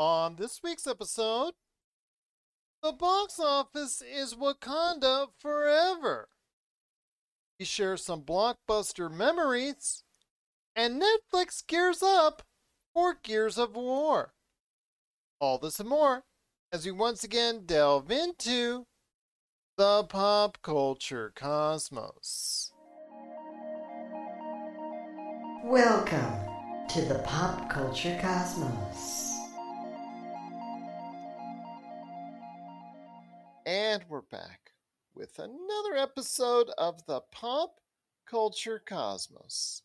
On this week's episode, the box office is Wakanda forever. We share some blockbuster memories, and Netflix gears up for Gears of War. All this and more as we once again delve into the pop culture cosmos. Welcome to the pop culture cosmos. With another episode of the Pop Culture Cosmos.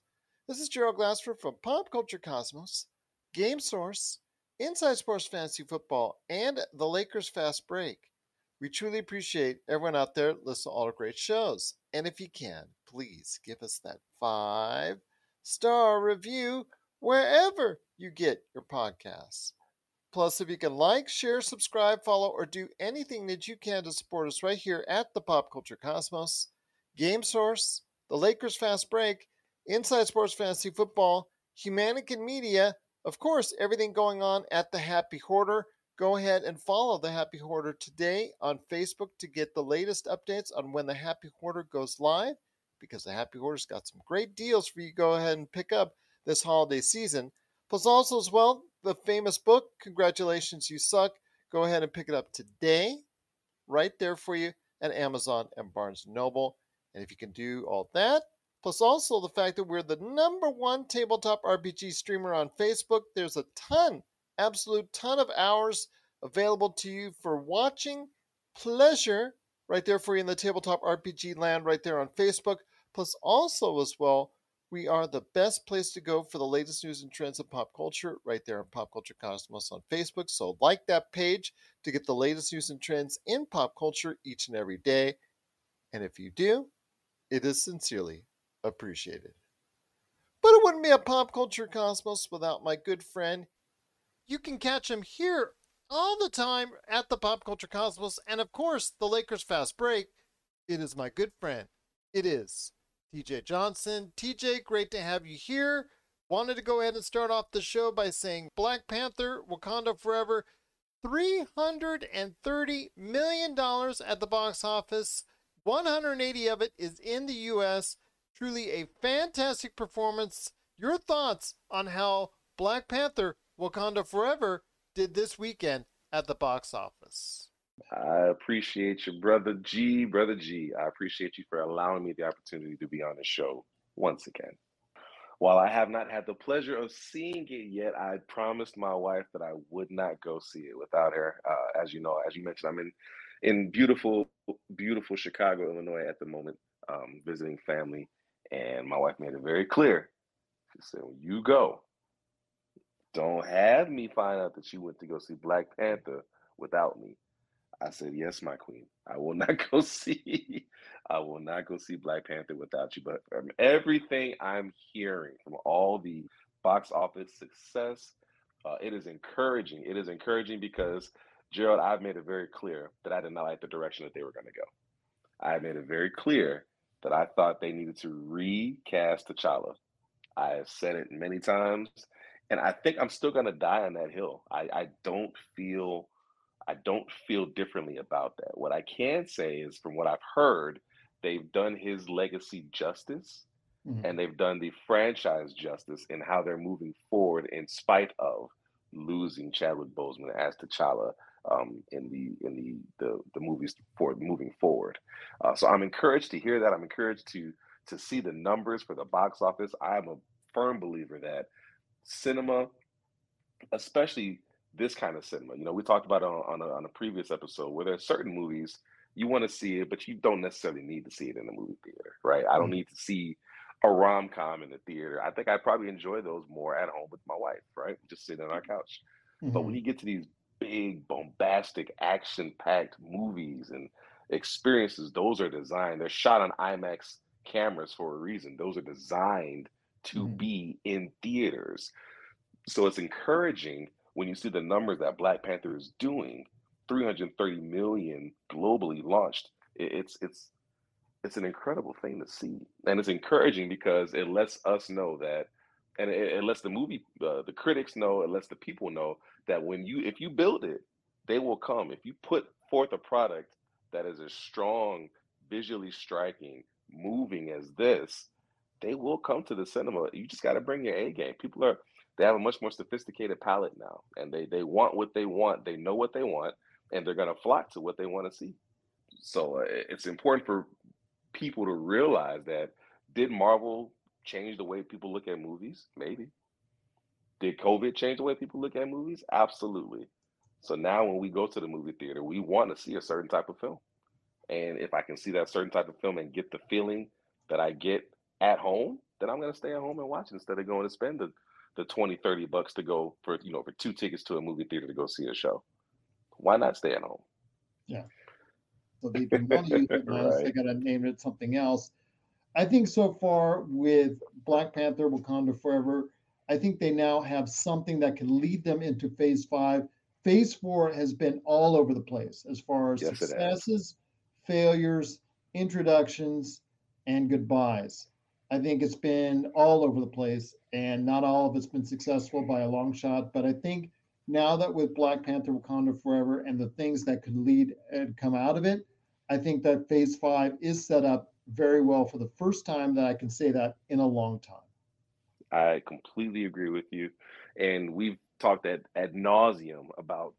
This is Gerald Glassford from Pop Culture Cosmos, Game Source, Inside Sports Fantasy Football, and the Lakers Fast Break. We truly appreciate everyone out there listening to all the great shows. And if you can, please give us that five star review wherever you get your podcasts. Plus, if you can like, share, subscribe, follow, or do anything that you can to support us right here at the Pop Culture Cosmos, Game Source, the Lakers Fast Break, Inside Sports Fantasy Football, Humanican Media, of course, everything going on at the Happy Hoarder. Go ahead and follow the Happy Hoarder today on Facebook to get the latest updates on when the Happy Hoarder goes live because the Happy Hoarder's got some great deals for you go ahead and pick up this holiday season. Plus, also as well, the famous book, Congratulations, You Suck. Go ahead and pick it up today, right there for you at Amazon and Barnes Noble. And if you can do all that, plus also the fact that we're the number one tabletop RPG streamer on Facebook, there's a ton, absolute ton of hours available to you for watching pleasure right there for you in the tabletop RPG land right there on Facebook. Plus, also as well, we are the best place to go for the latest news and trends in pop culture right there on Pop Culture Cosmos on Facebook. So, like that page to get the latest news and trends in pop culture each and every day. And if you do, it is sincerely appreciated. But it wouldn't be a Pop Culture Cosmos without my good friend. You can catch him here all the time at the Pop Culture Cosmos and, of course, the Lakers Fast Break. It is my good friend. It is TJ Johnson. TJ, great to have you here. Wanted to go ahead and start off the show by saying Black Panther, Wakanda Forever, $330 million at the box office. 180 of it is in the U.S. Truly a fantastic performance. Your thoughts on how Black Panther, Wakanda Forever did this weekend at the box office? I appreciate you, brother G, brother G. I appreciate you for allowing me the opportunity to be on the show once again. While I have not had the pleasure of seeing it yet, I promised my wife that I would not go see it without her. Uh, as you know, as you mentioned, I'm in in beautiful, beautiful Chicago, Illinois at the moment, um, visiting family, and my wife made it very clear. She said, "When you go, don't have me find out that you went to go see Black Panther without me." I said, "Yes, my queen. I will not go see. I will not go see Black Panther without you." But from everything I'm hearing from all the box office success, uh, it is encouraging. It is encouraging because Gerald, I've made it very clear that I did not like the direction that they were going to go. I made it very clear that I thought they needed to recast T'Challa. I have said it many times, and I think I'm still going to die on that hill. I, I don't feel I don't feel differently about that. What I can say is, from what I've heard, they've done his legacy justice mm-hmm. and they've done the franchise justice in how they're moving forward, in spite of losing Chadwick Boseman as T'Challa um, in the in the the, the movies for moving forward. Uh, so I'm encouraged to hear that. I'm encouraged to to see the numbers for the box office. I'm a firm believer that cinema, especially this kind of cinema. You know, we talked about on on a, on a previous episode where there are certain movies you want to see it, but you don't necessarily need to see it in the movie theater, right? I don't mm-hmm. need to see a rom com in the theater. I think I probably enjoy those more at home with my wife, right? Just sitting on our couch. Mm-hmm. But when mm-hmm. you get to these big, bombastic, action packed movies and experiences, those are designed, they're shot on IMAX cameras for a reason. Those are designed to mm-hmm. be in theaters. So it's encouraging when you see the numbers that Black Panther is doing, 330 million globally launched, it's it's it's an incredible thing to see. And it's encouraging because it lets us know that and it, it lets the movie, uh, the critics know, it lets the people know that when you, if you build it, they will come. If you put forth a product that is as strong, visually striking, moving as this, they will come to the cinema. You just got to bring your A game. People are they have a much more sophisticated palate now, and they they want what they want. They know what they want, and they're gonna flock to what they want to see. So uh, it's important for people to realize that did Marvel change the way people look at movies? Maybe. Did COVID change the way people look at movies? Absolutely. So now when we go to the movie theater, we want to see a certain type of film. And if I can see that certain type of film and get the feeling that I get at home, then I'm going to stay at home and watch instead of going to spend the, the 20, 30 bucks to go for, you know, for two tickets to a movie theater to go see a show. Why not stay at home? Yeah. So they've been one of right. they got to name it something else. I think so far with Black Panther, Wakanda Forever, I think they now have something that can lead them into phase five. Phase four has been all over the place as far as yes, successes, failures, introductions, and goodbyes. I think it's been all over the place, and not all of it's been successful by a long shot. But I think now that with Black Panther Wakanda Forever and the things that could lead and come out of it, I think that phase five is set up very well for the first time that I can say that in a long time. I completely agree with you. And we've talked at ad nauseum about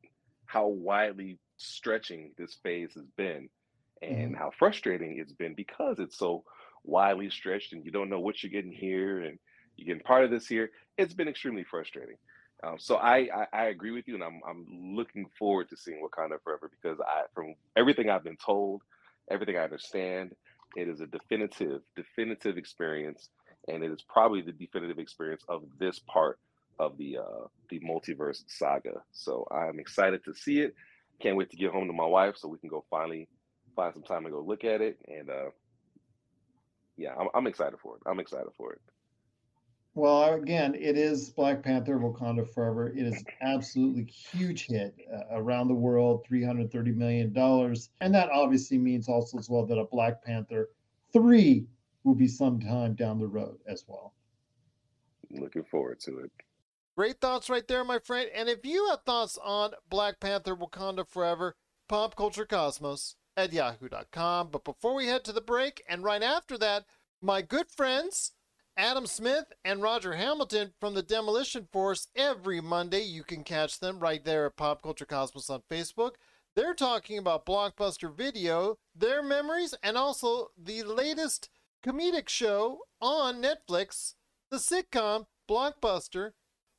how widely stretching this phase has been and mm-hmm. how frustrating it's been because it's so widely stretched and you don't know what you're getting here and you're getting part of this here. It's been extremely frustrating. Um, so I, I, I agree with you, and I'm I'm looking forward to seeing Wakanda Forever because I from everything I've been told, everything I understand, it is a definitive definitive experience, and it is probably the definitive experience of this part of the uh, the multiverse saga. So I'm excited to see it. Can't wait to get home to my wife so we can go finally find some time to go look at it. And uh, yeah, I'm, I'm excited for it. I'm excited for it. Well, again, it is Black Panther Wakanda Forever. It is absolutely huge hit uh, around the world, $330 million. And that obviously means also as well that a Black Panther 3 will be sometime down the road as well. Looking forward to it. Great thoughts right there, my friend. And if you have thoughts on Black Panther Wakanda Forever, Pop Culture Cosmos at yahoo.com. But before we head to the break, and right after that, my good friends, Adam Smith and Roger Hamilton from the Demolition Force. Every Monday, you can catch them right there at Pop Culture Cosmos on Facebook. They're talking about Blockbuster Video, their memories, and also the latest comedic show on Netflix, the sitcom Blockbuster.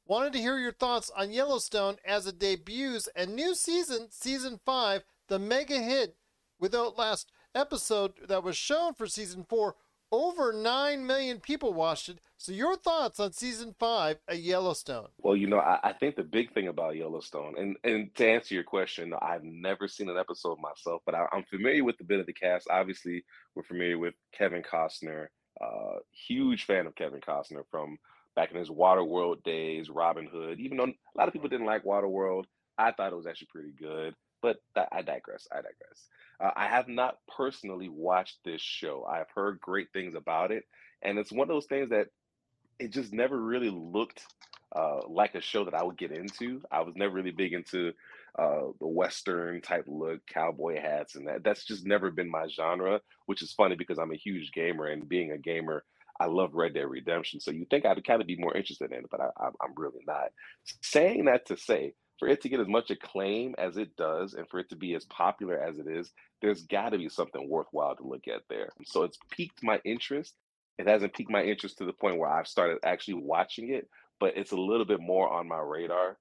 Wanted to hear your thoughts on Yellowstone as it debuts a new season, season 5, the mega hit without last episode that was shown for season 4 over 9 million people watched it. So, your thoughts on season five of Yellowstone? Well, you know, I, I, think the big thing about Yellowstone, and, and to answer your question, I've never seen an episode myself, but I, am familiar with the bit of the cast. Obviously, we're familiar with Kevin Costner, uh, huge fan of Kevin Costner from back in his Waterworld days, Robin Hood. Even though a lot of people didn't like Waterworld, I thought it was actually pretty good. But I digress. I digress. Uh, I have not personally watched this show. I've heard great things about it, and it's one of those things that it just never really looked uh, like a show that I would get into. I was never really big into uh, the Western type look, cowboy hats, and that. That's just never been my genre. Which is funny because I'm a huge gamer, and being a gamer, I love Red Dead Redemption. So you think I'd kind of be more interested in it, but I, I'm really not. Saying that to say for it to get as much acclaim as it does and for it to be as popular as it is, there's got to be something worthwhile to look at there. So it's piqued my interest. It hasn't piqued my interest to the point where I've started actually watching it, but it's a little bit more on my radar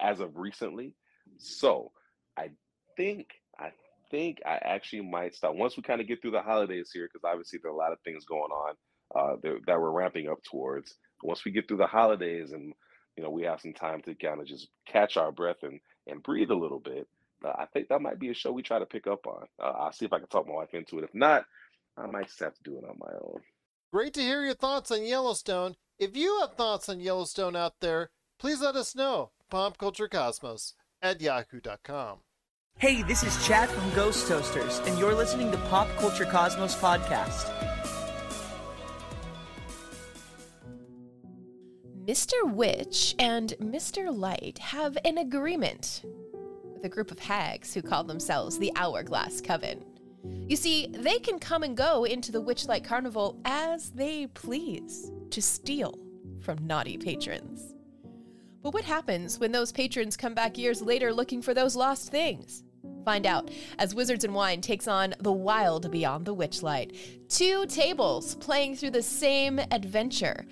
as of recently. So I think, I think I actually might start once we kind of get through the holidays here, because obviously there are a lot of things going on uh, that we're ramping up towards. Once we get through the holidays and you know, we have some time to kind of just catch our breath and and breathe a little bit. Uh, I think that might be a show we try to pick up on. Uh, I'll see if I can talk my wife into it. If not, I might just have to do it on my own. Great to hear your thoughts on Yellowstone. If you have thoughts on Yellowstone out there, please let us know. Pop Culture Cosmos at yahoo.com. Hey, this is Chad from Ghost Toasters, and you're listening to Pop Culture Cosmos Podcast. Mr. Witch and Mr. Light have an agreement with a group of hags who call themselves the Hourglass Coven. You see, they can come and go into the Witchlight Carnival as they please to steal from naughty patrons. But what happens when those patrons come back years later looking for those lost things? Find out as Wizards and Wine takes on The Wild Beyond the Witchlight. Two tables playing through the same adventure.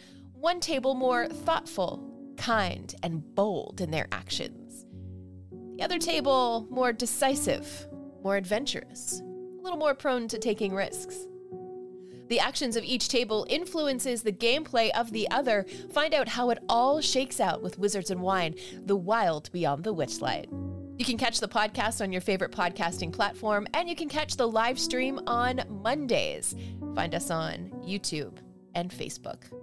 One table more thoughtful, kind, and bold in their actions. The other table more decisive, more adventurous, a little more prone to taking risks. The actions of each table influences the gameplay of the other. Find out how it all shakes out with Wizards and Wine, The Wild Beyond the Witchlight. You can catch the podcast on your favorite podcasting platform, and you can catch the live stream on Mondays. Find us on YouTube and Facebook.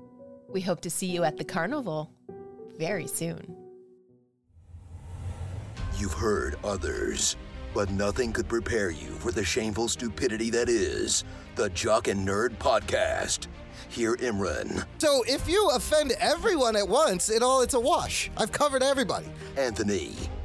We hope to see you at the carnival very soon. You've heard others, but nothing could prepare you for the shameful stupidity that is the Jock and Nerd Podcast. Hear Imran, So if you offend everyone at once, it all it's a wash. I've covered everybody. Anthony,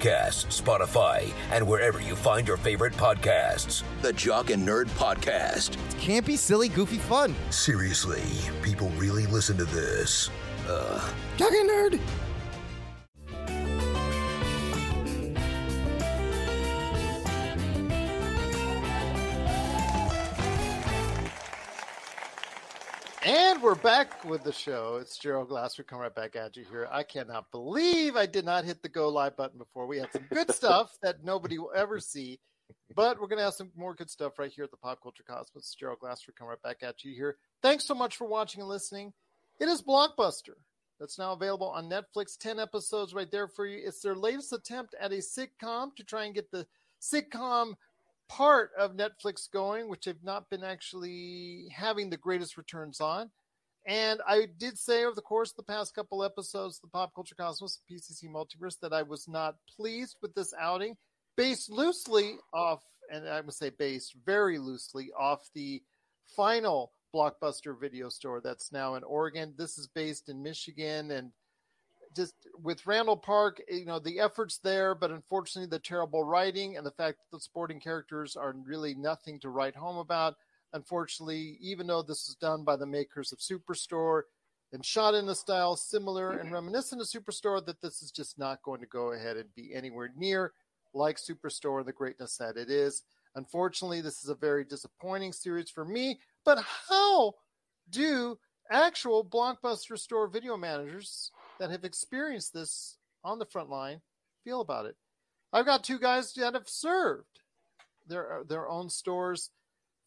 Spotify, and wherever you find your favorite podcasts. The Jock and Nerd Podcast. Can't be silly, goofy fun. Seriously, people really listen to this. Uh, Jock and nerd. And we're back with the show. It's Gerald Glassford come right back at you here. I cannot believe I did not hit the go live button before. We had some good stuff that nobody will ever see, but we're going to have some more good stuff right here at the Pop Culture Cosmos. Gerald Glassford come right back at you here. Thanks so much for watching and listening. It is Blockbuster. That's now available on Netflix. 10 episodes right there for you. It's their latest attempt at a sitcom to try and get the sitcom part of Netflix going, which have not been actually having the greatest returns on. And I did say over the course of the past couple episodes, the Pop Culture Cosmos, PCC Multiverse, that I was not pleased with this outing, based loosely off, and I would say based very loosely off the final Blockbuster video store that's now in Oregon. This is based in Michigan and just with Randall Park, you know, the efforts there, but unfortunately the terrible writing and the fact that the sporting characters are really nothing to write home about. Unfortunately, even though this is done by the makers of Superstore and shot in a style similar and reminiscent of Superstore, that this is just not going to go ahead and be anywhere near like Superstore the greatness that it is. Unfortunately, this is a very disappointing series for me. But how do actual blockbuster store video managers that have experienced this on the front line feel about it. I've got two guys that have served their their own stores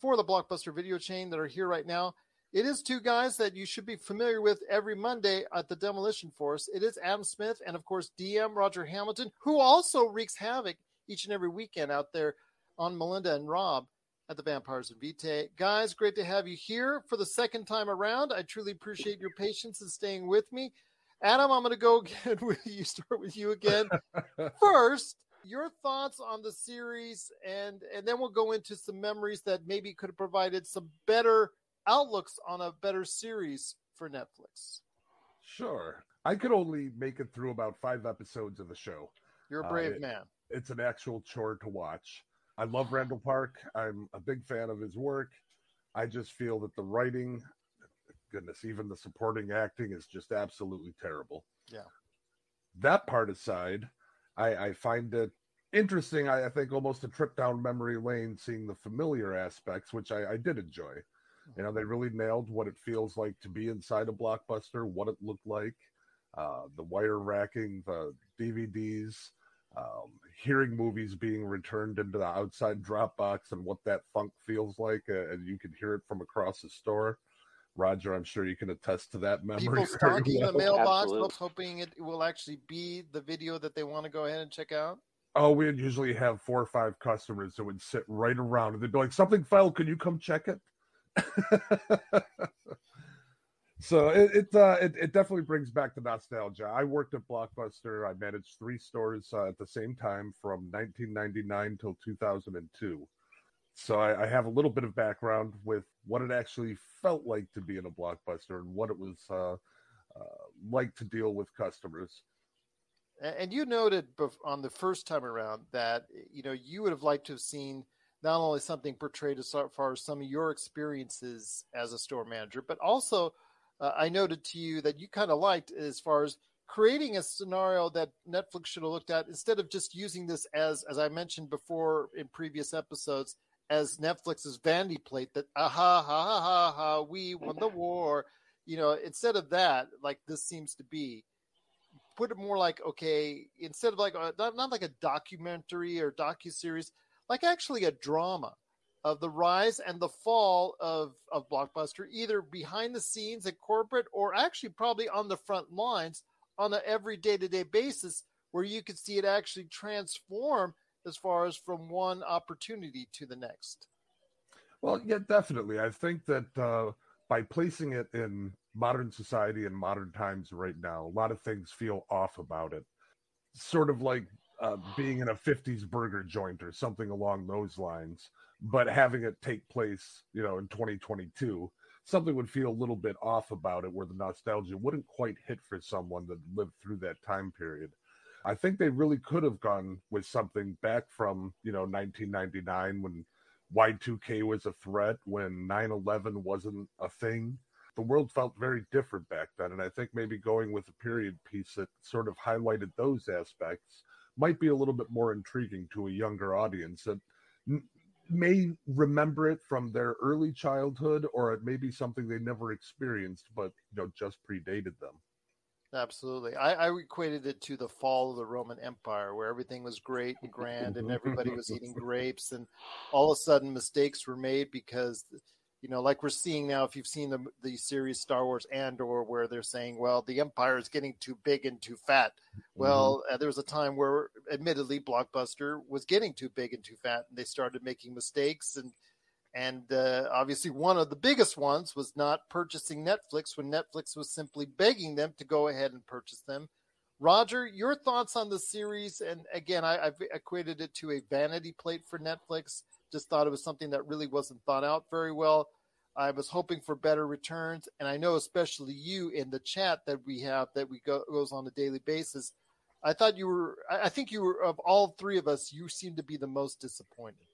for the Blockbuster video chain that are here right now. It is two guys that you should be familiar with every Monday at the Demolition Force. It is Adam Smith and of course DM Roger Hamilton, who also wreaks havoc each and every weekend out there on Melinda and Rob at the Vampires and Vitae. Guys, great to have you here for the second time around. I truly appreciate your patience and staying with me. Adam, I'm going to go again with you. Start with you again. First, your thoughts on the series, and and then we'll go into some memories that maybe could have provided some better outlooks on a better series for Netflix. Sure. I could only make it through about five episodes of the show. You're a Uh, brave it- man. It's an actual chore to watch. I love Randall Park. I'm a big fan of his work. I just feel that the writing, goodness, even the supporting acting is just absolutely terrible. Yeah. That part aside, I, I find it interesting. I, I think almost a trip down memory lane seeing the familiar aspects, which I, I did enjoy. You know, they really nailed what it feels like to be inside a blockbuster, what it looked like, uh, the wire racking, the DVDs, um, hearing movies being returned into the outside Dropbox and what that funk feels like, uh, and you can hear it from across the store. Roger, I'm sure you can attest to that memory. People very stocking the mailbox, Absolutely. folks hoping it will actually be the video that they want to go ahead and check out. Oh, we'd usually have four or five customers that would sit right around and they'd be like, Something fell, can you come check it? so it it, uh, it it definitely brings back the nostalgia. I worked at Blockbuster. I managed three stores uh, at the same time from 1999 till 2002. So I, I have a little bit of background with what it actually felt like to be in a Blockbuster and what it was uh, uh, like to deal with customers. And you noted on the first time around that you know you would have liked to have seen not only something portrayed as far as some of your experiences as a store manager, but also uh, I noted to you that you kind of liked as far as creating a scenario that Netflix should have looked at instead of just using this as, as I mentioned before in previous episodes, as Netflix's vanity plate that ah, aha ha ha ha ha we won the war. You know, instead of that, like this seems to be, put it more like okay, instead of like not, not like a documentary or docu series, like actually a drama of the rise and the fall of of Blockbuster, either behind the scenes at corporate or actually probably on the front lines on an every day to day basis, where you could see it actually transform as far as from one opportunity to the next. Well, yeah, definitely. I think that uh, by placing it in modern society and modern times right now, a lot of things feel off about it. Sort of like uh, being in a 50s burger joint or something along those lines, but having it take place, you know, in 2022, something would feel a little bit off about it where the nostalgia wouldn't quite hit for someone that lived through that time period. I think they really could have gone with something back from, you know, 1999 when Y2K was a threat, when 9 11 wasn't a thing. The world felt very different back then. And I think maybe going with a period piece that sort of highlighted those aspects might be a little bit more intriguing to a younger audience that n- may remember it from their early childhood or it may be something they never experienced but you know just predated them Absolutely. I, I equated it to the fall of the Roman Empire, where everything was great and grand and everybody was eating grapes. And all of a sudden, mistakes were made because, you know, like we're seeing now, if you've seen the, the series Star Wars Andor, where they're saying, well, the Empire is getting too big and too fat. Well, uh, there was a time where, admittedly, Blockbuster was getting too big and too fat, and they started making mistakes. And and uh, obviously, one of the biggest ones was not purchasing Netflix when Netflix was simply begging them to go ahead and purchase them. Roger, your thoughts on the series? And again, I, I've equated it to a vanity plate for Netflix. Just thought it was something that really wasn't thought out very well. I was hoping for better returns, and I know especially you in the chat that we have that we go goes on a daily basis. I thought you were. I think you were of all three of us. You seem to be the most disappointed.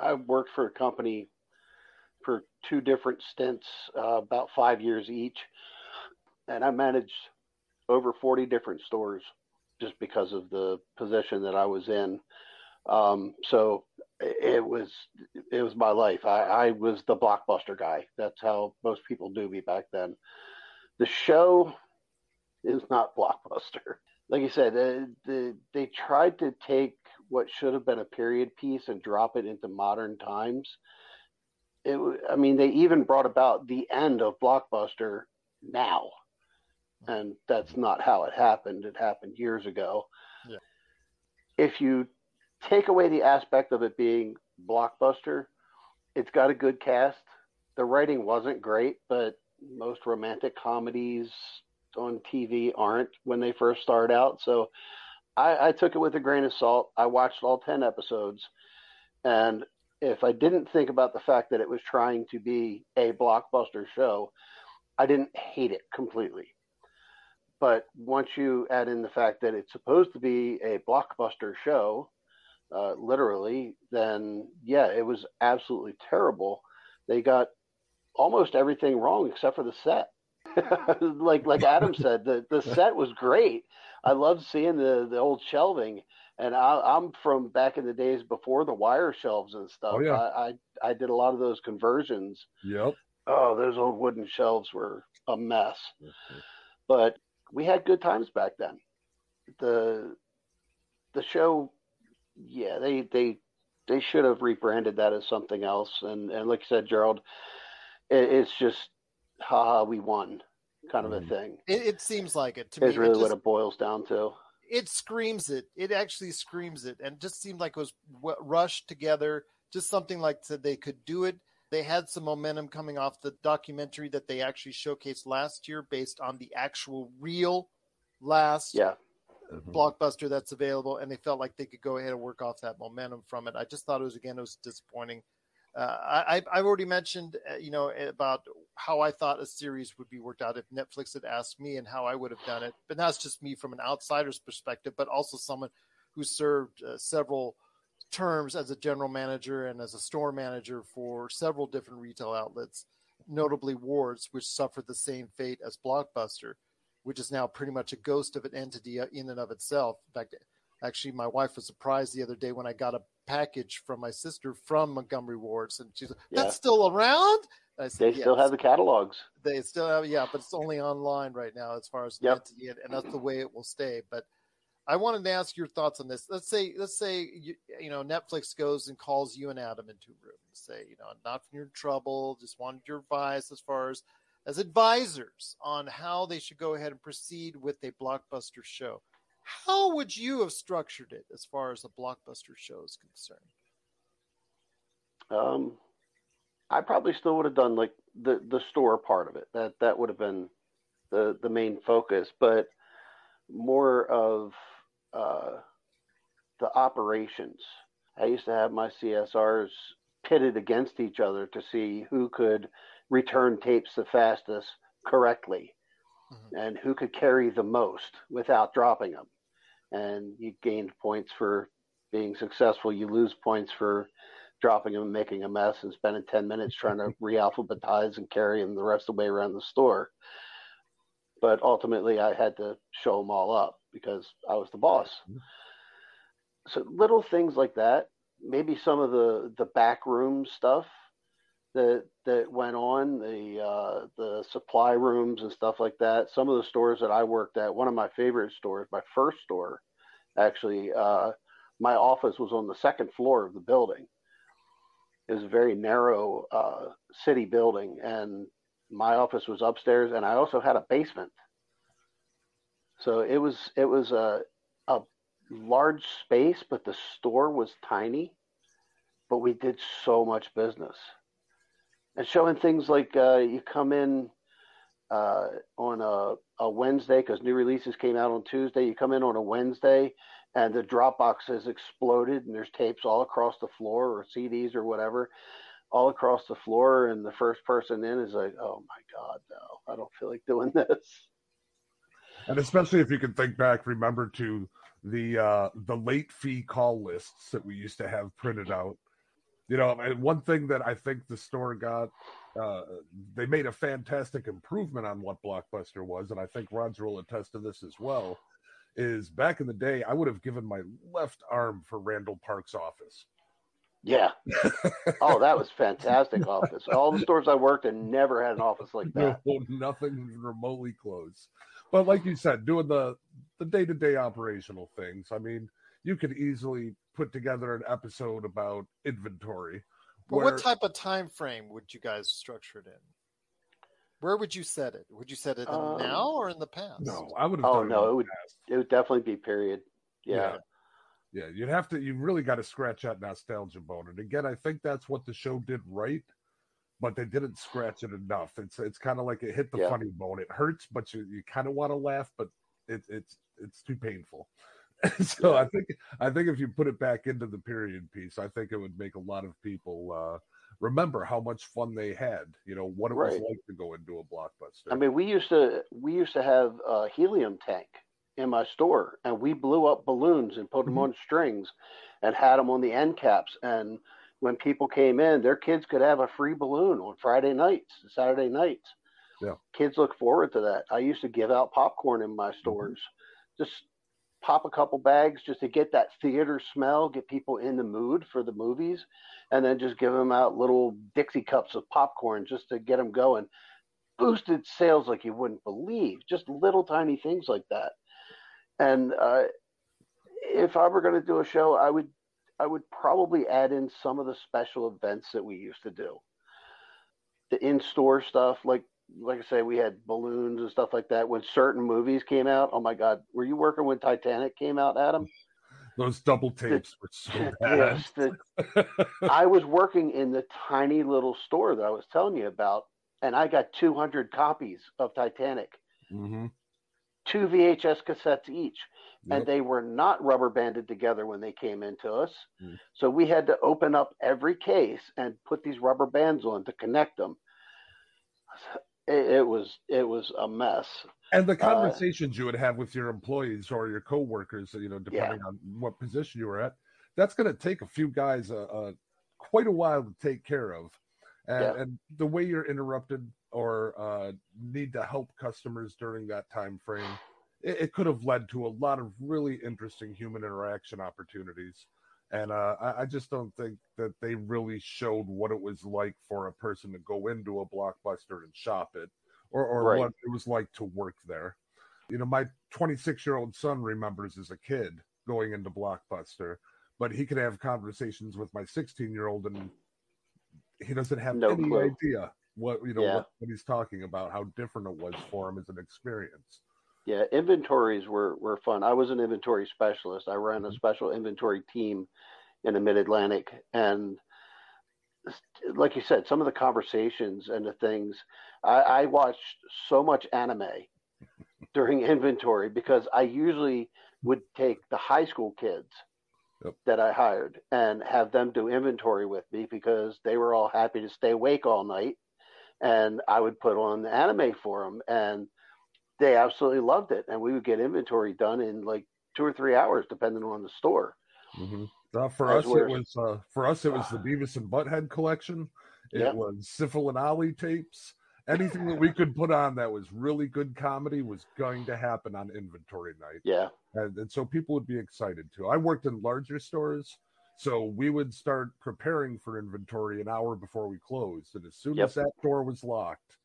I worked for a company for two different stints, uh, about five years each, and I managed over 40 different stores just because of the position that I was in. Um, so it was it was my life. I, I was the blockbuster guy. That's how most people knew me back then. The show is not blockbuster. Like you said, uh, the, they tried to take what should have been a period piece and drop it into modern times. It, I mean, they even brought about the end of Blockbuster now, and that's not how it happened. It happened years ago. Yeah. If you take away the aspect of it being Blockbuster, it's got a good cast. The writing wasn't great, but most romantic comedies on TV aren't when they first start out. So I, I took it with a grain of salt. I watched all 10 episodes. And if I didn't think about the fact that it was trying to be a blockbuster show, I didn't hate it completely. But once you add in the fact that it's supposed to be a blockbuster show, uh, literally, then yeah, it was absolutely terrible. They got almost everything wrong except for the set. like like Adam said, the the set was great. I love seeing the the old shelving, and I, I'm from back in the days before the wire shelves and stuff. Oh, yeah. I, I I did a lot of those conversions. Yep. Oh, those old wooden shelves were a mess. Mm-hmm. But we had good times back then. The the show, yeah, they they they should have rebranded that as something else. And and like you said, Gerald, it, it's just haha, we won kind of a Mm. thing. It, it seems like it to me. Is It really just- what it boils down to. it screams it. It actually screams it, and it just seemed like it was rushed together. Just something like that they could do it. They had some momentum coming off the documentary that they actually showcased last year, based on the actual real last Yeah. blockbuster that's available, and they felt like they could go ahead and work off that momentum from it. I just thought it was again it was disappointing. Uh, I, I've already mentioned, uh, you know, about how I thought a series would be worked out if Netflix had asked me and how I would have done it. But that's just me from an outsider's perspective, but also someone who served uh, several terms as a general manager and as a store manager for several different retail outlets, notably Wards, which suffered the same fate as Blockbuster, which is now pretty much a ghost of an entity uh, in and of itself. In fact, actually, my wife was surprised the other day when I got a package from my sister from Montgomery Wards, and she's like, Yeah. "That's still around." I said, They still have the catalogs. They still have, yeah, but it's only online right now as far as Yep. entity, and, and that's the way it will stay. But I wanted to ask your thoughts on this. Let's say, let's say you, you know Netflix goes and calls you and Adam into a room say, you know, not from your trouble, just wanted your advice as far as as advisors on how they should go ahead and proceed with a blockbuster show. How would you have structured it as far as a blockbuster show is concerned? Um, I probably still would have done like the the store part of it. That that would have been the the main focus, but more of uh, the operations. I used to have my CSRs pitted against each other to see who could return tapes the fastest correctly and who could carry the most without dropping them. And you gained points for being successful. You lose points for dropping them and making a mess and spending 10 minutes trying to re-alphabetize and carry them the rest of the way around the store. But ultimately, I had to show them all up because I was the boss. Mm-hmm. So little things like that, maybe some of the the backroom stuff that that went on, the uh, the supply rooms and stuff like that. Some of the stores that I worked at, one of my favorite stores, my first store, actually, uh, my office was on the second floor of the building. It was a very narrow uh, city building, and my office was upstairs, and I also had a basement. So it was it was a a large space, but the store was tiny. But we did so much business, and showing things like uh, you come in uh, on a, a Wednesday because new releases came out on Tuesday. You come in on a Wednesday, and the Dropbox has exploded, and there's tapes all across the floor, or CDs, or whatever, all across the floor. And the first person in is like, "Oh my God, no, I don't feel like doing this." and especially if you can think back remember to the uh the late fee call lists that we used to have printed out you know and one thing that i think the store got uh they made a fantastic improvement on what blockbuster was and i think roger will attest to this as well is back in the day i would have given my left arm for randall park's office Yeah. oh, that was fantastic office. All the stores I worked in never had an office like that. No, nothing remotely close. But like you said, doing the the day to day operational things. I mean, you could easily put together an episode about inventory. Where- what type of time frame would you guys structure it in? Where would you set it? Would you set it Um, now or in the past? No, I would have. Oh no, in it would it would definitely be period. Yeah. Yeah. Yeah, you'd have to. You really got to scratch that nostalgia bone. And again, I think that's what the show did right, but they didn't scratch it enough. It's it's kind of like it hit the Yeah. funny bone. It hurts, but you, you kind of want to laugh, but it, it's it's too painful. so I think I think if you put it back into the period piece, I think it would make a lot of people uh, remember how much fun they had. You know what it was Right. like to go into a blockbuster. I mean, we used to we used to have a helium tank in my store, and we blew up balloons and put them on strings, and had them on the end caps. And when people came in, their kids could have a free balloon on Friday nights, and Saturday nights. Yeah. Kids look forward to that. I used to give out popcorn in my stores, just pop a couple bags just to get that theater smell, get people in the mood for the movies, and then just give them out little Dixie cups of popcorn just to get them going boosted sales like you wouldn't believe. Just little tiny things like that. And uh, if I were going to do a show, I would I would probably add in some of the special events that we used to do. The in-store stuff, like like I say, we had balloons and stuff like that when certain movies came out. Oh my God, were you working when Titanic came out, Adam? Those double tapes were so bad. Yes, the, I was working in the tiny little store that I was telling you about, and I got 200 copies of Titanic, hmm two VHS cassettes each, and they were not rubber banded together when they came into us. Mm. So we had to open up every case and put these rubber bands on to connect them. It, it was it was a mess. And the Uh, conversations you would have with your employees or your coworkers, you know, depending on what position you were at, that's going to take a few guys uh, uh, quite a while to take care of. And, Yeah. and the way you're interrupted or uh, need to help customers during that time frame, it, it could have led to a lot of really interesting human interaction opportunities. And uh, I, I just don't think that they really showed what it was like for a person to go into a blockbuster and shop it, or, or Right. what it was like to work there. You know, my 26 year old son remembers as a kid going into Blockbuster, but he could have conversations with my 16 year old and he doesn't have No any clue. idea what you know Yeah. what, what he's talking about, how different it was for him as an experience. Yeah, inventories were were fun. I was an inventory specialist. I ran a mm-hmm. special inventory team in the Mid Atlantic, and like you said, some of the conversations and the things I, I watched so much anime during inventory because I usually would take the high school kids Yep. that I hired and have them do inventory with me because they were all happy to stay awake all night, and I would put on the anime for them and they absolutely loved it and we would get inventory done in like two or three hours depending on the store hmm Uh, for us, we're- it was uh, for us it was the Beavis and Butthead collection. It Yep. was Sifl and Olly tapes. Anything that we could put on that was really good comedy was going to happen on inventory night. yeah and, and so people would be excited too. I worked in larger stores, so we would start preparing for inventory an hour before we closed, and as soon Yep. as that door was locked,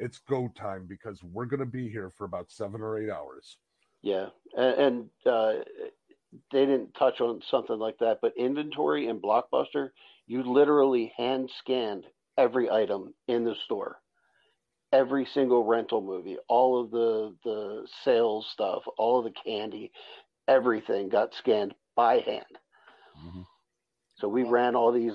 it's go time because we're going to be here for about seven or eight hours. yeah and, and uh, they didn't touch on something like that but inventory and blockbuster you literally hand scanned every item in the store. Every single rental movie all of the the sales stuff all of the candy everything got scanned by hand. So we ran all these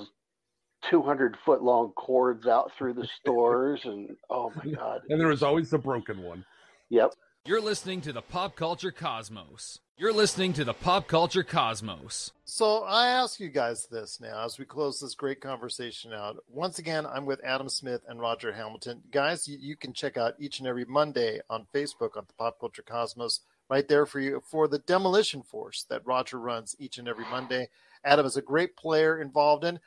200 foot long cords out through the stores, and oh my god! And there was always the broken one. Yep. You're listening to the Pop Culture Cosmos. You're listening to the Pop Culture Cosmos. So I ask you guys this now as we close this great conversation out. Once again, I'm with Adam Smith and Roger Hamilton. Guys, you, you can check out each and every Monday on Facebook on the Pop Culture Cosmos right there for you for the Demolition Force that Roger runs each and every Monday. Adam is a great player involved in.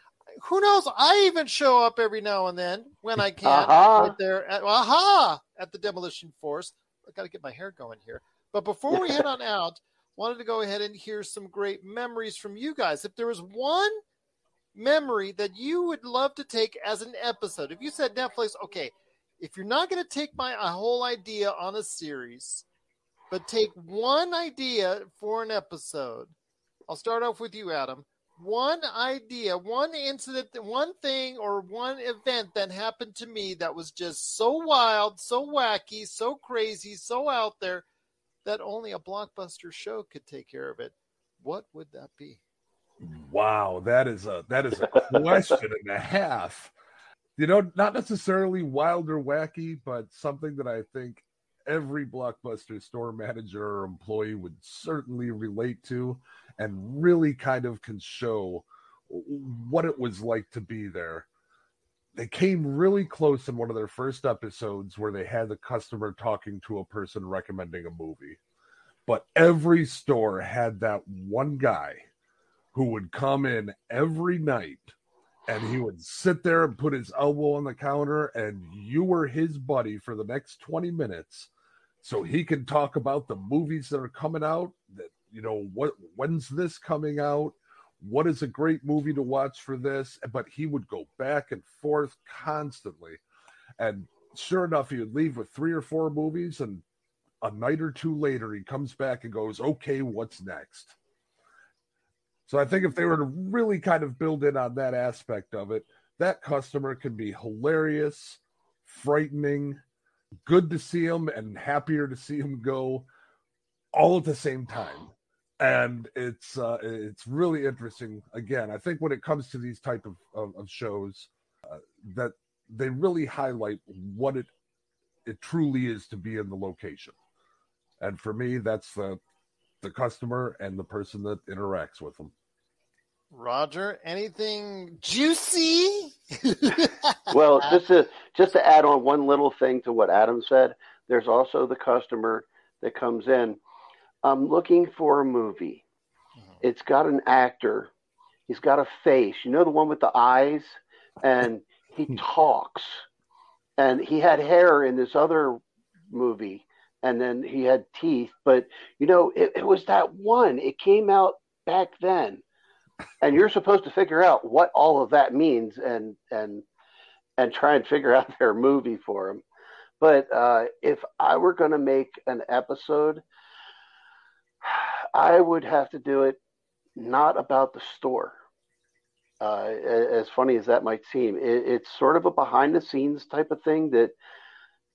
Who knows? I even show up every now and then when I can uh-huh. Aha. right there at aha at the Demolition Force. I got to get my hair going here. But before we head on out, wanted to go ahead and hear some great memories from you guys. If there was one memory that you would love to take as an episode, if you said Netflix, okay, if you're not going to take my a whole idea on a series, but take one idea for an episode, I'll start off with you, Adam. One idea, one incident, one thing, or one event that happened to me that was just so wild, so wacky, so crazy, so out there that only a blockbuster show could take care of it. What would that be? Wow, that is a that is a question and a half. You know, not necessarily wild or wacky, but something that I think every blockbuster store manager or employee would certainly relate to and really kind of can show what it was like to be there. They came really close in one of their first episodes where they had the customer talking to a person recommending a movie. But every store had that one guy who would come in every night and he would sit there and put his elbow on the counter and you were his buddy for the next 20 minutes so he can talk about the movies that are coming out you know what when's this coming out? What is a great movie to watch for this? But he would go back and forth constantly. And sure enough he would leave with three or four movies and a night or two later he comes back and goes okay what's next? So I think if they were to really kind of build in on that aspect of it, that customer can be hilarious, frightening, good to see him and happier to see him go all at the same time and it's uh it's really interesting again i think when it comes to these type of of, of shows uh, that they really highlight what it it truly is to be in the location and for me that's the the customer and the person that interacts with them Roger, anything juicy? well, just to just to add on one little thing to what Adam said, there's also the customer that comes in. I'm looking for a movie. It's got an actor. He's got a face. You know the one with the eyes, and he talks. And he had hair in this other movie, and then he had teeth. But you know, it, it was that one. It came out back then and you're supposed to figure out what all of that means and and and try and figure out their movie for them. But uh, if I were going to make an episode, I would have to do it not about the store. Uh, as funny as that might seem, it, it's sort of a behind the scenes type of thing that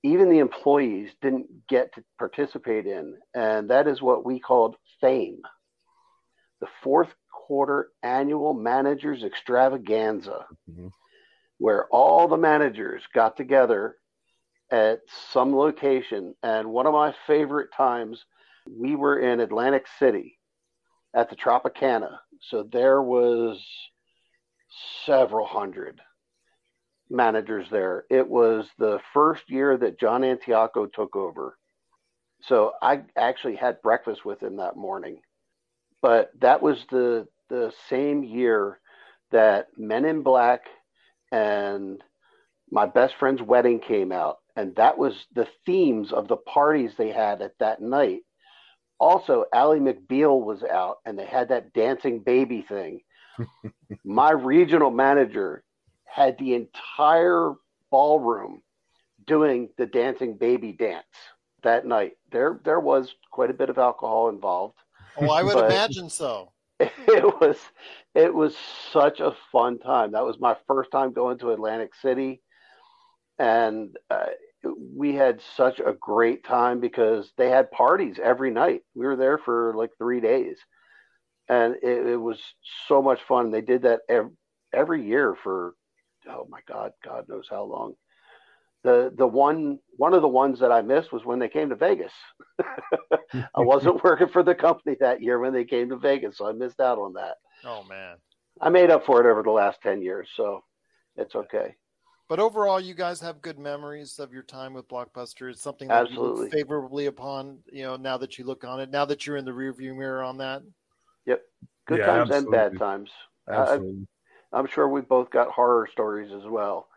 even the employees didn't get to participate in. And that is what we called fame. The fourth quarter annual managers extravaganza, mm-hmm. where all the managers got together at some location. And one of my favorite times, we were in Atlantic City at the Tropicana. So there was several hundred managers there. It was the first year that John Antioco took over. So I actually had breakfast with him that morning. But that was the the same year that Men in Black and My Best Friend's Wedding came out. And that was the themes of the parties they had at that night. Also, Ally McBeal was out and they had that dancing baby thing. My regional manager had the entire ballroom doing the dancing baby dance that night. There there was quite a bit of alcohol involved. Oh, I would imagine so. it was it was such a fun time. That was my first time going to Atlantic City, and uh, we had such a great time because they had parties every night. We were there for like three days, and it, it was so much fun. They did that every, every year for oh my god, God knows how long the the one one of the ones that I missed was when they came to Vegas. I wasn't working for the company that year when they came to Vegas, so I missed out on that. Oh man. I made up for it over the last 10 years, so it's okay. But overall, you guys have good memories of your time with Blockbuster. It's something that Absolutely. you look favorably upon, you know, now that you look on it, now that you're in the rearview mirror on that. Yep. Good Yeah, times absolutely. and bad times. I, Absolutely. I'm sure we both got horror stories as well.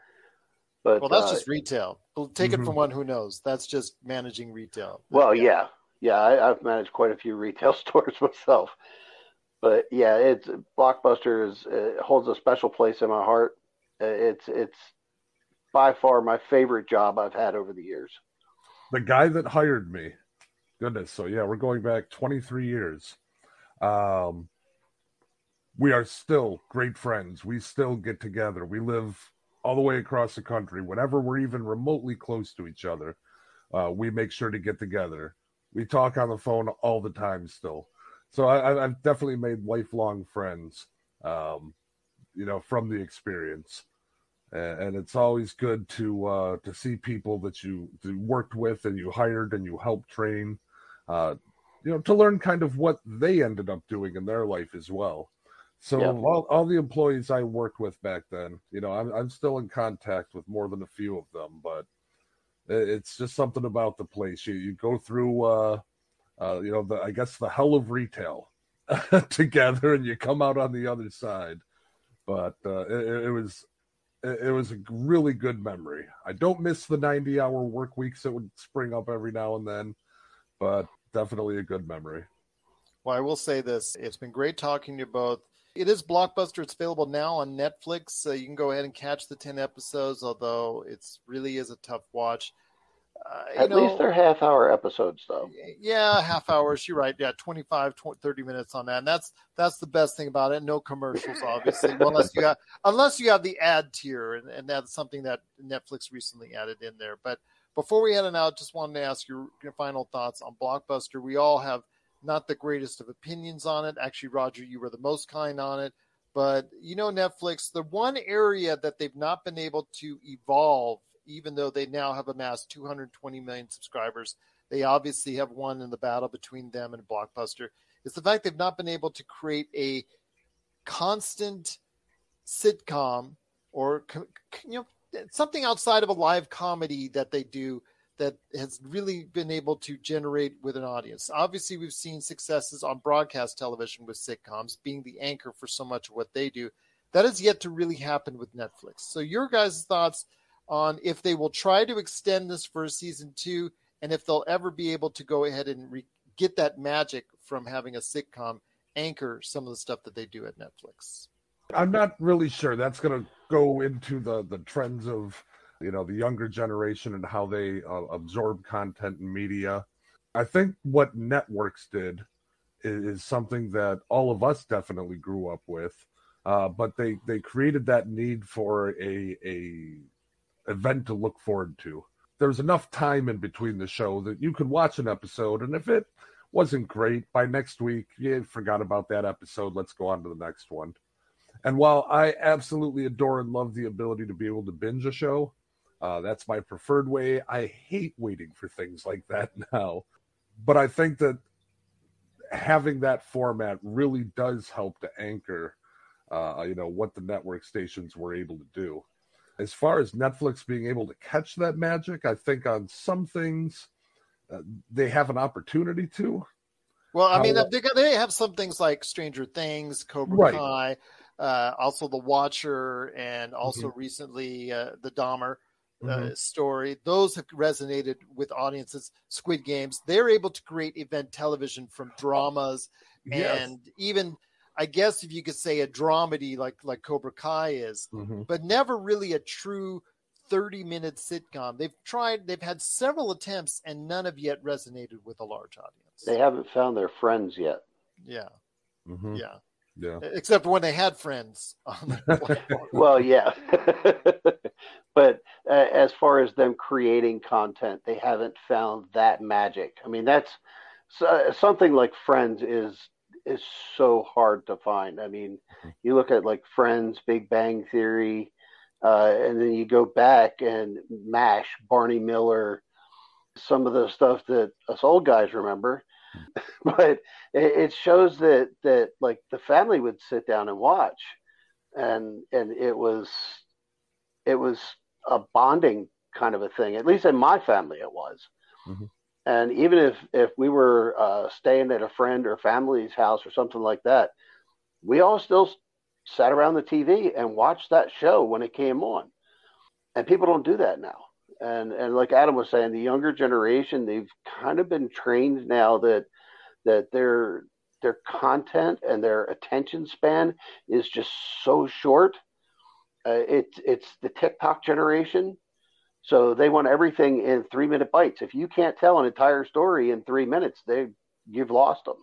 But Well, that's uh, just retail. Well, take it Mhm. from one who knows. That's just managing retail. Well, yeah, yeah, I, I've managed quite a few retail stores myself, but yeah, it's Blockbuster is uh, holds a special place in my heart. Uh, It's it's by far my favorite job I've had over the years. the guy that hired me goodness so yeah we're going back 23 years. Um we are still great friends. We still get together. We live all the way across the country. Whenever we're even remotely close to each other uh, we make sure to get together. We talk on the phone all the time still. So I, i've definitely made lifelong friends um you know from the experience and, it's always good to uh, to see people that you, you worked with and you hired and you helped train, uh, you know, to learn kind of what they ended up doing in their life as well. So Yeah. all, all the employees I worked with back then, you know, I'm I'm still in contact with more than a few of them, but it's just something about the place. You you go through, uh, uh, you know, the I guess the hell of retail together, and you come out on the other side. But uh, it, it was it was a really good memory. I don't miss the 90 hour work weeks that would spring up every now and then, but definitely a good memory. Well, I will say this: it's been great talking to you both. It is Blockbuster. It's available now on Netflix, so you can go ahead and catch the ten episodes. Although it's really is a tough watch. Uh, At know, least they're half hour episodes, though. yeah, half hours. You're right. Yeah, 25, 20, 30 minutes on that. And that's that's the best thing about it. No commercials, obviously, unless you got unless you have the ad tier, and, and that's something that Netflix recently added in there. But Before we head on out, just wanted to ask your, your final thoughts on Blockbuster. We all have not the greatest of opinions on it. Actually, Roger, you were the most kind on it. But you know, Netflix, the one area that they've not been able to evolve, even though they now have amassed 220 million subscribers, they obviously have won in the battle between them and Blockbuster, It's the fact they've not been able to create a constant sitcom or you know something outside of a live comedy that they do that has really been able to generate with an audience. Obviously, we've seen successes on broadcast television with sitcoms being the anchor for so much of what they do. That has yet to really happen with Netflix. So, your guys' thoughts on if they will try to extend this for season two and if they'll ever be able to go ahead and re- get that magic from having a sitcom anchor some of the stuff that they do at Netflix. I'm not really sure. That's going to go into the the trends of you know the younger generation and how they uh, absorb content and media. I think what networks did is, is, something that all of us definitely grew up with, uh, but they they created that need for a a event to look forward to. There's enough time in between the show that you could watch an episode, and if it wasn't great by next week, you forgot about that episode. Let's go on to the next one. And while I absolutely adore and love the ability to be able to binge a show, uh, that's my preferred way. I hate waiting for things like that now. But I think that having that format really does help to anchor, uh, you know, what the network stations were able to do. As far as Netflix being able to catch that magic, I think on some things uh, they have an opportunity to. Well, I mean, they, they have some things like Stranger Things, Cobra right. Kai, uh, also The Watcher, and also mm-hmm. recently uh, the Dahmer uh, mm-hmm. story. Those have resonated with audiences. Squid Games, they're able to create event television from dramas yes. and even, I guess, if you could say a dramedy like like Cobra Kai is, mm-hmm. but never really a true 30 minute sitcom. They've tried, they've had several attempts, and none have yet resonated with a large audience. They haven't found their friends yet. Yeah. Mm-hmm. Yeah. Yeah. Except when they had friends. well, yeah. but uh, as far as them creating content, they haven't found that magic. I mean, that's uh, something like Friends is is so hard to find. I mean, mm-hmm. you look at like Friends, Big Bang Theory, uh, and then you go back and MASH, Barney Miller, some of the stuff that us old guys remember but it, shows that that like the family would sit down and watch, and and it was it was a bonding kind of a thing. At least in my family, it was. Mm-hmm. And even if if we were uh, staying at a friend or family's house or something like that, we all still sat around the TV and watched that show when it came on. And people don't do that now and and like Adam was saying, the younger generation they've kind of been trained now that that their their content and their attention span is just so short. Uh, it's it's the TikTok generation, so they want everything in three minute bites. If you can't tell an entire story in three minutes, they you've lost them.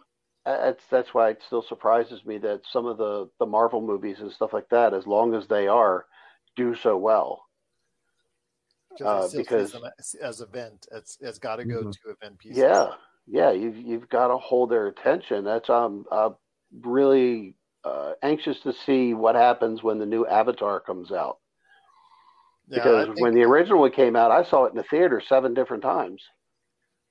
That's that's why it still surprises me that some of the the Marvel movies and stuff like that, as long as they are, do so well uh, because as, as event, it's it's got to go mm-hmm. to event pieces. Yeah, yeah, you've you've got to hold their attention. That's um, I'm really uh, anxious to see what happens when the new Avatar comes out. Yeah, because think... when the original one came out, I saw it in the theater seven different times.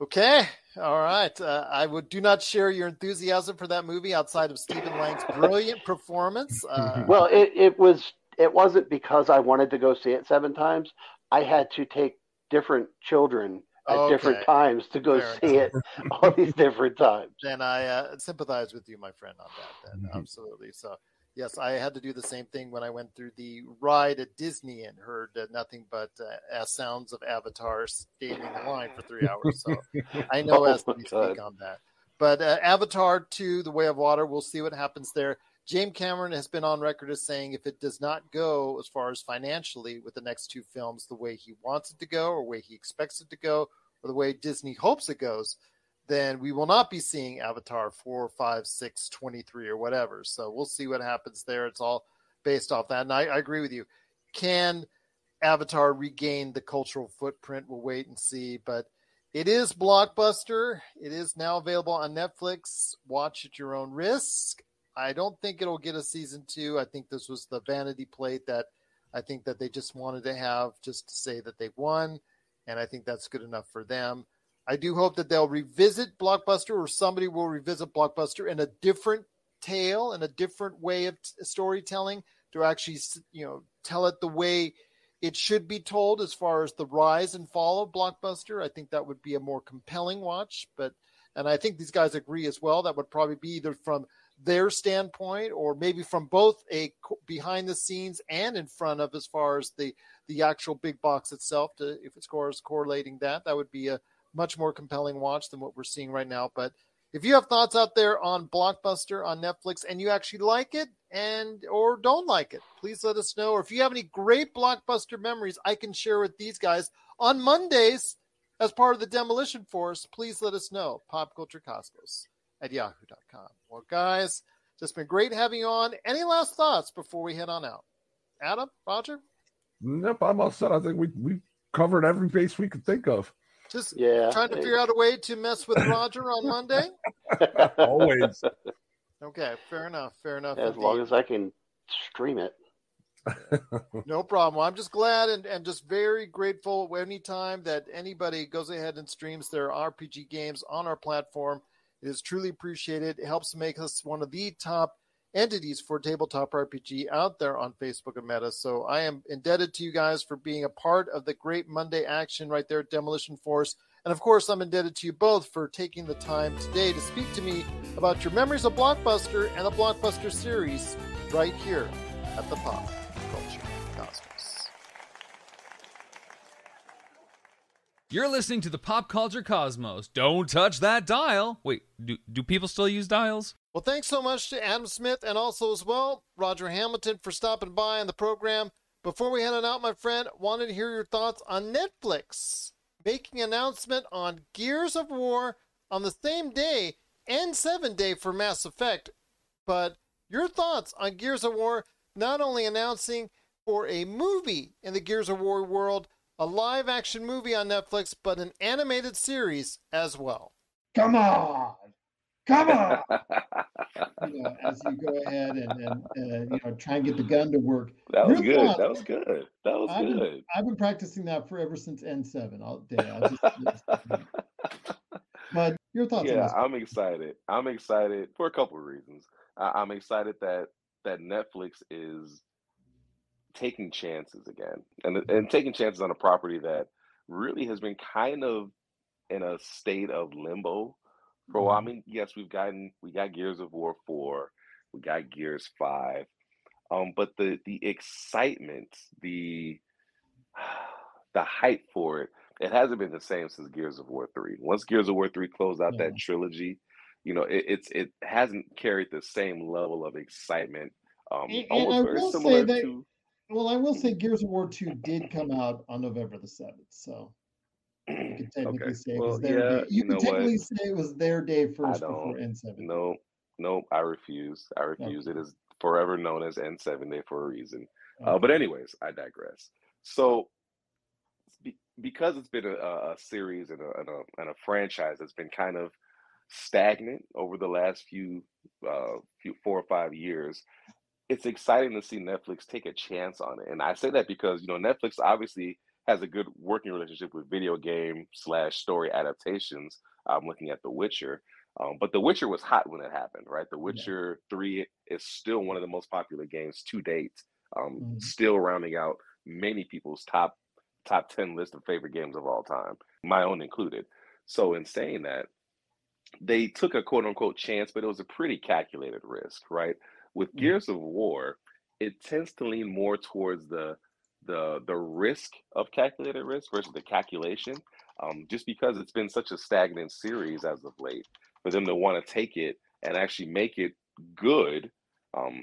Okay, all right. Uh, I would do not share your enthusiasm for that movie outside of Stephen Lang's brilliant performance. Uh, well, it, it was it wasn't because I wanted to go see it seven times. I had to take different children at okay. different times to go Fair see enough. it all these different times. And I uh, sympathize with you, my friend, on that. Then mm-hmm. absolutely. So yes, I had to do the same thing when I went through the ride at Disney and heard uh, nothing but uh, sounds of Avatar standing in line for three hours. So I know oh as to speak on that. But uh, Avatar 2, The Way of Water, we'll see what happens there. James Cameron has been on record as saying if it does not go as far as financially with the next two films the way he wants it to go, or the way he expects it to go, or the way Disney hopes it goes, then we will not be seeing Avatar 4, 5, 6, 23, or whatever. So we'll see what happens there. It's all based off that. And I, I agree with you. Can Avatar regain the cultural footprint. We'll wait and see, but it is blockbuster. It is now available on Netflix. Watch at your own risk. I don't think it'll get a season two. I think this was the vanity plate that I think that they just wanted to have just to say that they won, and I think that's good enough for them. I do hope that they'll revisit Blockbuster or somebody will revisit Blockbuster in a different tale and a different way of t- storytelling to actually, you know, tell it the way it should be told as far as the rise and fall of Blockbuster. I think that would be a more compelling watch, but and I think these guys agree as well. That would probably be either from their standpoint or maybe from both a behind the scenes and in front of as far as the the actual big box itself to if it's correlating that that would be a much more compelling watch than what we're seeing right now but if you have thoughts out there on blockbuster on netflix and you actually like it and or don't like it please let us know or if you have any great blockbuster memories i can share with these guys on mondays as part of the demolition force please let us know pop culture cosmos at yahoo.com. Well, guys, it's been great having you on. Any last thoughts before we head on out? Adam, Roger? Nope, I'm all set. I think we we covered every base we could think of. Just yeah, trying to figure out a way to mess with Roger on Monday. Always. Okay, fair enough. Fair enough. As indeed. long as I can stream it. no problem. Well, I'm just glad and, and just very grateful anytime that anybody goes ahead and streams their RPG games on our platform. It is truly appreciated. It helps make us one of the top entities for tabletop RPG out there on Facebook and Meta. So I am indebted to you guys for being a part of the great Monday action right there at Demolition Force. And of course, I'm indebted to you both for taking the time today to speak to me about your memories of Blockbuster and the Blockbuster series right here at the Pop Culture Cosmos. You're listening to the Pop Culture Cosmos. Don't touch that dial. Wait, do, do people still use dials? Well, thanks so much to Adam Smith and also as well Roger Hamilton for stopping by on the program. Before we head on out, my friend, wanted to hear your thoughts on Netflix making announcement on Gears of War on the same day N7 day for Mass Effect. But your thoughts on Gears of War not only announcing for a movie in the Gears of War world, a live action movie on Netflix, but an animated series as well. Come on. Come on. you know, as you go ahead and, and uh, you know try and get the gun to work. That was good. That was good. That was I've been, good. I've been practicing that for ever since N7 all day. Just, but your thoughts on yeah? I'm excited. I'm excited for a couple of reasons. I, I'm excited that that Netflix is taking chances again, and and taking chances on a property that really has been kind of in a state of limbo for a while. I mean, yes, we've gotten we got Gears of War four, we got Gears five, um, but the the excitement, the the hype for it, it hasn't been the same since Gears of War three. Once Gears of War three closed out that trilogy, you know, it, it's it hasn't carried the same level of excitement. Um, And, and almost I very will similar say that. to Well, I will say Gears of War 2 did come out on November the 7th. So you could technically Okay. say it Well, was their yeah, day. you You could technically what? say it was their day first before. N7. No, no, I refuse. I refuse. It is forever known as N7 Day for a reason. Uh, but anyways, I digress. So, be, because it's been a, a a series and a, and a and a franchise that's been kind of stagnant over the last few uh few four or five years, it's exciting to see Netflix take a chance on it. And I say that because you know Netflix obviously has a good working relationship with video game slash story adaptations. I'm looking at The Witcher. Um, but The Witcher was hot when it happened, right? The Witcher 3 is still one of the most popular games to date, um, Mhm. still rounding out many people's top top 10 list of favorite games of all time, my own included. So in saying that, they took a quote unquote chance, but it was a pretty calculated risk, right? With Gears of War, it tends to lean more towards the the the risk of calculated risk versus the calculation. Um, just because it's been such a stagnant series as of late, for them to want to take it and actually make it good, um,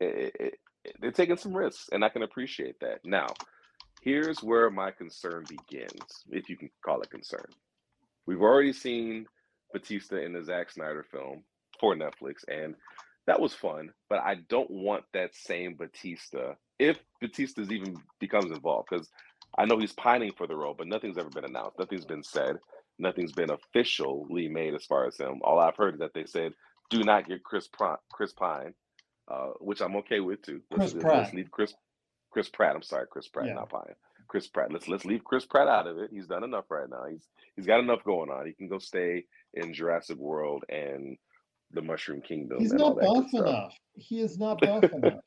it, it, it- they're taking some risks, and I can appreciate that. Now, here's where my concern begins, if you can call it concern. We've already seen Bautista in the Zack Snyder film for Netflix, and that was fun, but I don't want that same Bautista if Bautista's even becomes involved because I know he's pining for the role, but nothing's ever been announced, nothing's been said, nothing's been officially made as far as him. All I've heard is that they said do not get Chris Pr- Chris Pine, uh, which I'm okay with too. Chris let's, Pratt. let's leave Chris Chris Pratt. I'm sorry, Chris Pratt, Yeah. not Pine. Chris Pratt. Let's let's leave Chris Pratt out of it. He's done enough right now. He's he's got enough going on. He can go stay in Jurassic World and the Mushroom Kingdom. He's not buff enough. He is not buff enough.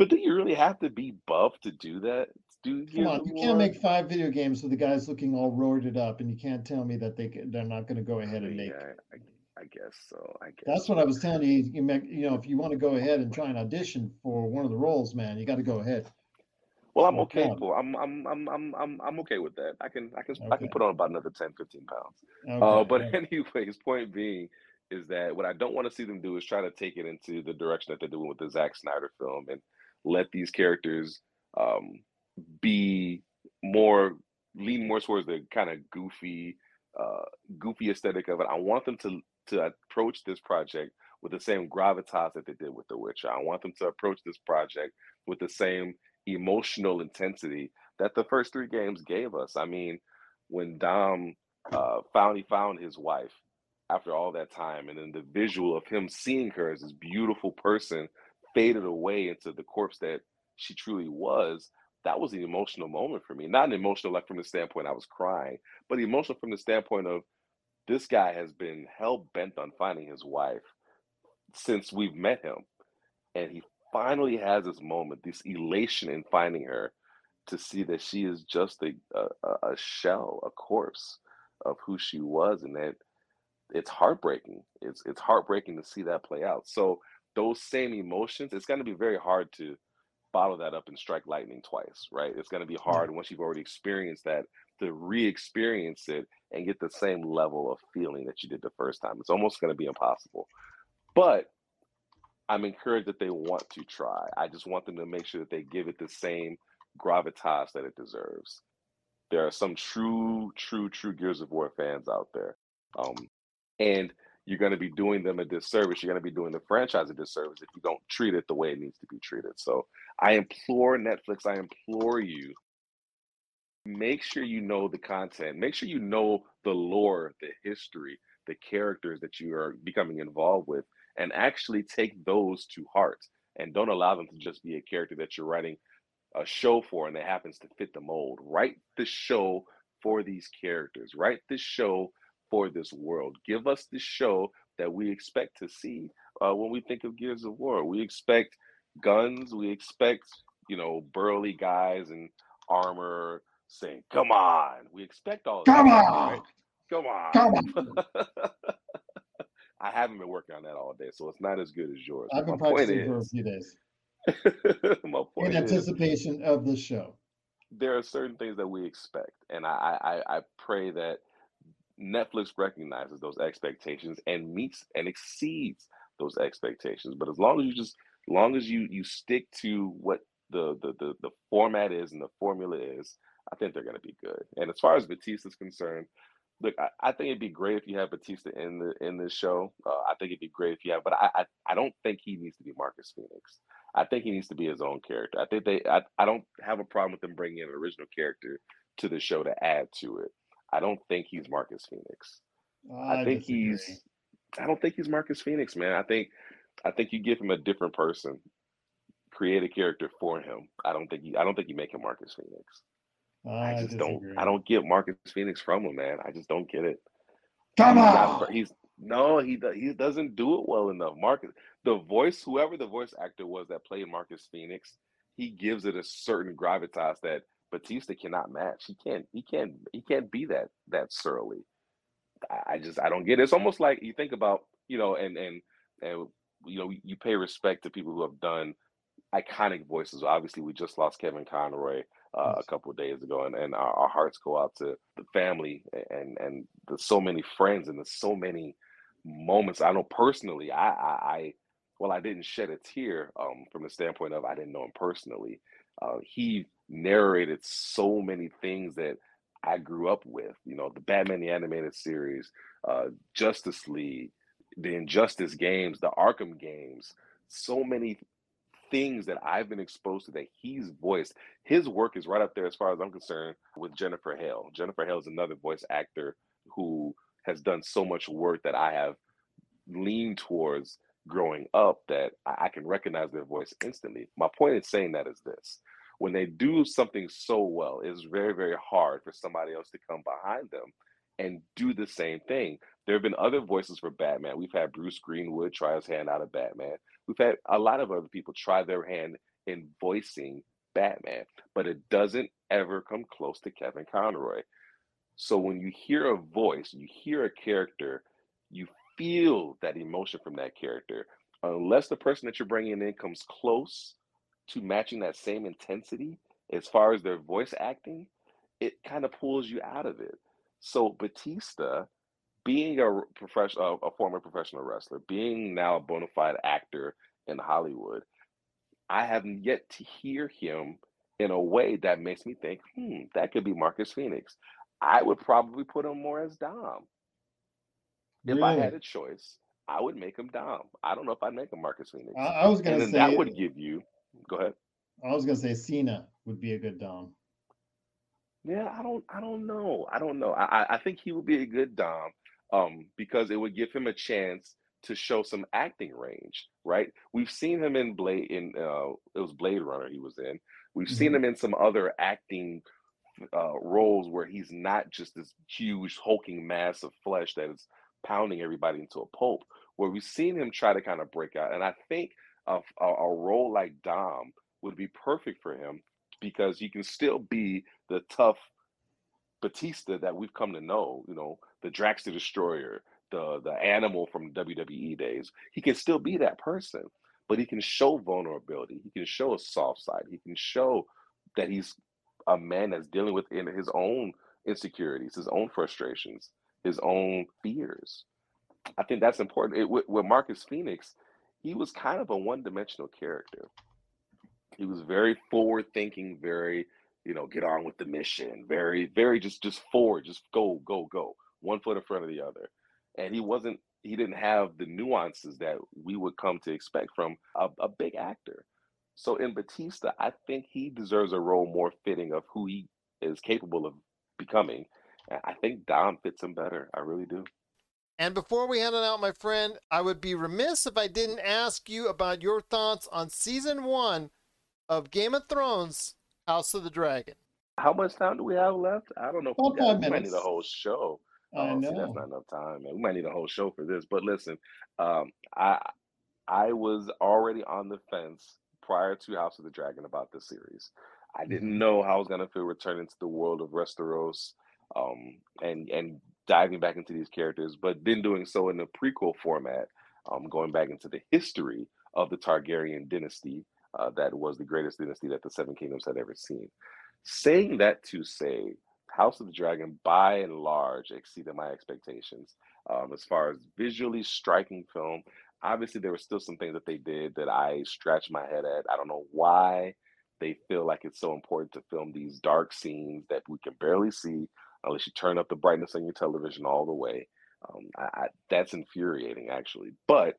But do you really have to be buff to do that? Do Come on, you can't make five video games with the guys looking all roided up, and you can't tell me that they can, they're not going to go ahead and make. Yeah, I, I guess so. I guess That's what I was telling you. You make, you know, if you want to go ahead and try and audition for one of the roles, man, you got to go ahead. Well, I'm okay. I'm, I'm, I'm, I'm, I'm, I'm okay with that. I can, I can, I can put on about another 10, 15 pounds. Okay, uh, but anyways, point being is that what I don't want to see them do is try to take it into the direction that they're doing with the Zack Snyder film and let these characters um, be more lean more towards the kind of goofy, uh, goofy aesthetic of it. I want them to to approach this project with the same gravitas that they did with The Witcher. I want them to approach this project with the same emotional intensity that the first three games gave us. I mean, when Dom uh, finally found his wife after all that time, and then the visual of him seeing her as this beautiful person faded away into the corpse that she truly was. That was an emotional moment for me. Not an emotional like from the standpoint I was crying, but emotional from the standpoint of this guy has been hell bent on finding his wife since we've met him. And he finally has this moment, this elation in finding her to see that she is just a, a, a- shell, a corpse of who she was. And that it's heartbreaking. It's, it's heartbreaking to see that play out. So, those same emotions, it's going to be very hard to bottle that up and strike lightning twice, right? It's going to be hard once you've already experienced that to re-experience it and get the same level of feeling that you did the first time. It's almost going to be impossible. But I'm encouraged that they want to try. I just want them to make sure that they give it the same gravitas that it deserves. There are some true, true, true Gears of War fans out there. Um, and you're going to be doing them a disservice. You're going to be doing the franchise a disservice if you don't treat it the way it needs to be treated. So I implore Netflix, I implore you, make sure you know the content, make sure you know the lore, the history, the characters that you are becoming involved with, and actually take those to heart. And don't allow them to just be a character that you're writing a show for and that happens to fit the mold. Write the show for these characters, write the show for this world. Give us the show that we expect to see uh, when we think of Gears of War. We expect guns, we expect, you know, burly guys in armor saying, Come on. We expect all of Come that, on! right? Come on. Come on. I haven't been working on that all day, so it's not as good as yours. I've been practicing for a few days my in point is, anticipation of the show. there are certain things that we expect, and I, I I pray that Netflix recognizes those expectations and meets and exceeds those expectations. But as long as you just, long as you you stick to what the the the, the format is and the formula is, I think they're going to be good. And as far as Bautista's concerned, look, I, I think it'd be great if you have Bautista in the in this show. Uh, I think it'd be great if you have, but I, I I don't think he needs to be Marcus Phoenix. I think he needs to be his own character. I think they. I, I don't have a problem with them bringing in an original character to the show to add to it. I don't think he's Marcus Phoenix. I, I think disagree. he's. I don't think he's Marcus Phoenix, man. I think. I think you give him a different person, create a character for him. I don't think you. I don't think you make him Marcus Phoenix. I I just don't. I don't get Marcus Phoenix from him, man. I just don't get it. Come He's not- on! he's no. He he doesn't do it well enough. Marcus, the voice, whoever the voice actor was that played Marcus Phoenix, he gives it a certain gravitas that Bautista cannot match. He can't. He can't. He can't be that that surly. I, just I don't get it. It's almost like you think about you know, and and and you know, you pay respect to people who have done iconic voices. Obviously, we just lost Kevin Conroy uh, a couple of days ago, and, and our, our hearts go out to the family and and the so many friends and the so many moments. I know personally, I I, I well, I didn't shed a tear um, from the standpoint of I didn't know him personally. Uh, he narrated so many things that I grew up with. You know, the Batman the animated series, uh, Justice League, the Injustice games, the Arkham games, so many things that I've been exposed to that he's voiced. His work is right up there as far as I'm concerned with Jennifer Hale. Jennifer Hale is another voice actor who has done so much work that I have leaned towards growing up that I, can recognize their voice instantly. My point in saying that is this when they do something so well, it's very, very hard for somebody else to come behind them and do the same thing. There have been other voices for Batman. We've had Bruce Greenwood try his hand out of Batman. We've had a lot of other people try their hand in voicing Batman, but it doesn't ever come close to Kevin Conroy. So when you hear a voice, you hear a character, you feel that emotion from that character. Unless the person that you're bringing in comes close to matching that same intensity as far as their voice acting, it kind of pulls you out of it. So Bautista, being a professional, a former professional wrestler, being now a bona fide actor in Hollywood, I haven't yet to hear him in a way that makes me think, hmm, that could be Marcus Phoenix. I would probably put him more as Dom. If I had a choice, I would make him Dom. I don't know if I'd make him Marcus Phoenix. I, I was gonna then say that would give you. Go ahead. I was gonna say Cena would be a good Dom. Yeah, I don't I don't know. I don't know. I I think he would be a good Dom um because it would give him a chance to show some acting range, right? We've seen him in Blade in uh it was Blade Runner he was in. We've seen Mhm. him in some other acting uh roles where he's not just this huge hulking mass of flesh that is pounding everybody into a pulp. Where we've seen him try to kind of break out. And I think a, a, a role like Dom would be perfect for him because he can still be the tough Bautista that we've come to know, you know, the Drax the Destroyer, the the animal from WWE days. He can still be that person, but he can show vulnerability. He can show a soft side. He can show that he's a man that's dealing with in his own insecurities, his own frustrations, his own fears. I think that's important. It, with, with Marcus Phoenix, he was kind of a one-dimensional character. He was very forward-thinking, very, you know, get on with the mission, very, very just just forward, just go, go, go, one foot in front of the other. And he wasn't, he didn't have the nuances that we would come to expect from a, a big actor. So in Bautista, I think he deserves a role more fitting of who he is capable of becoming. I think Dom fits him better. I really do. And before we hand it out, my friend, I would be remiss if I didn't ask you about your thoughts on season one of Game of Thrones House of the Dragon. How much time do we have left? I don't know if we, got, we might need a whole show. I Oh, see, that's not enough time, man. We might need a whole show for this. But listen, um, I I was already on the fence prior to House of the Dragon about this series. I didn't know how I was gonna feel returning to the world of Westeros, um, and and diving back into these characters, but then doing so in the prequel format, um, going back into the history of the Targaryen dynasty, uh, that was the greatest dynasty that the Seven Kingdoms had ever seen. Saying that to say, House of the Dragon, by and large, exceeded my expectations. Um, as far as visually striking film, obviously there were still some things that they did that I scratched my head at. I don't know why they feel like it's so important to film these dark scenes that we can barely see unless you turn up the brightness on your television all the way. Um, I, I, that's infuriating, actually. But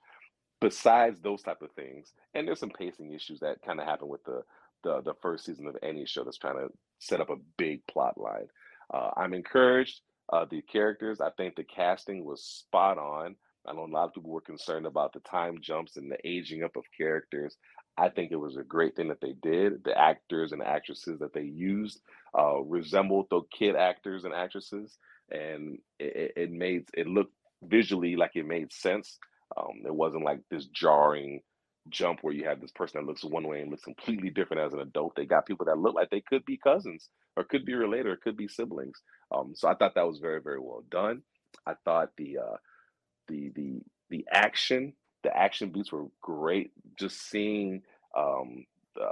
besides those type of things, and there's some pacing issues that kind of happen with the, the the first season of any show that's trying to set up a big plot line. Uh, I'm encouraged. Uh, the characters, I think the casting was spot on. I know a lot of people were concerned about the time jumps and the aging up of characters. I think it was a great thing that they did. The actors and actresses that they used uh, resembled the kid actors and actresses, and it, it made it look visually like it made sense. Um, it wasn't like this jarring jump where you have this person that looks one way and looks completely different as an adult. They got people that look like they could be cousins or could be related or could be siblings. Um, so I thought that was very very well done. I thought the uh, the the the action the action beats were great. Just seeing um, the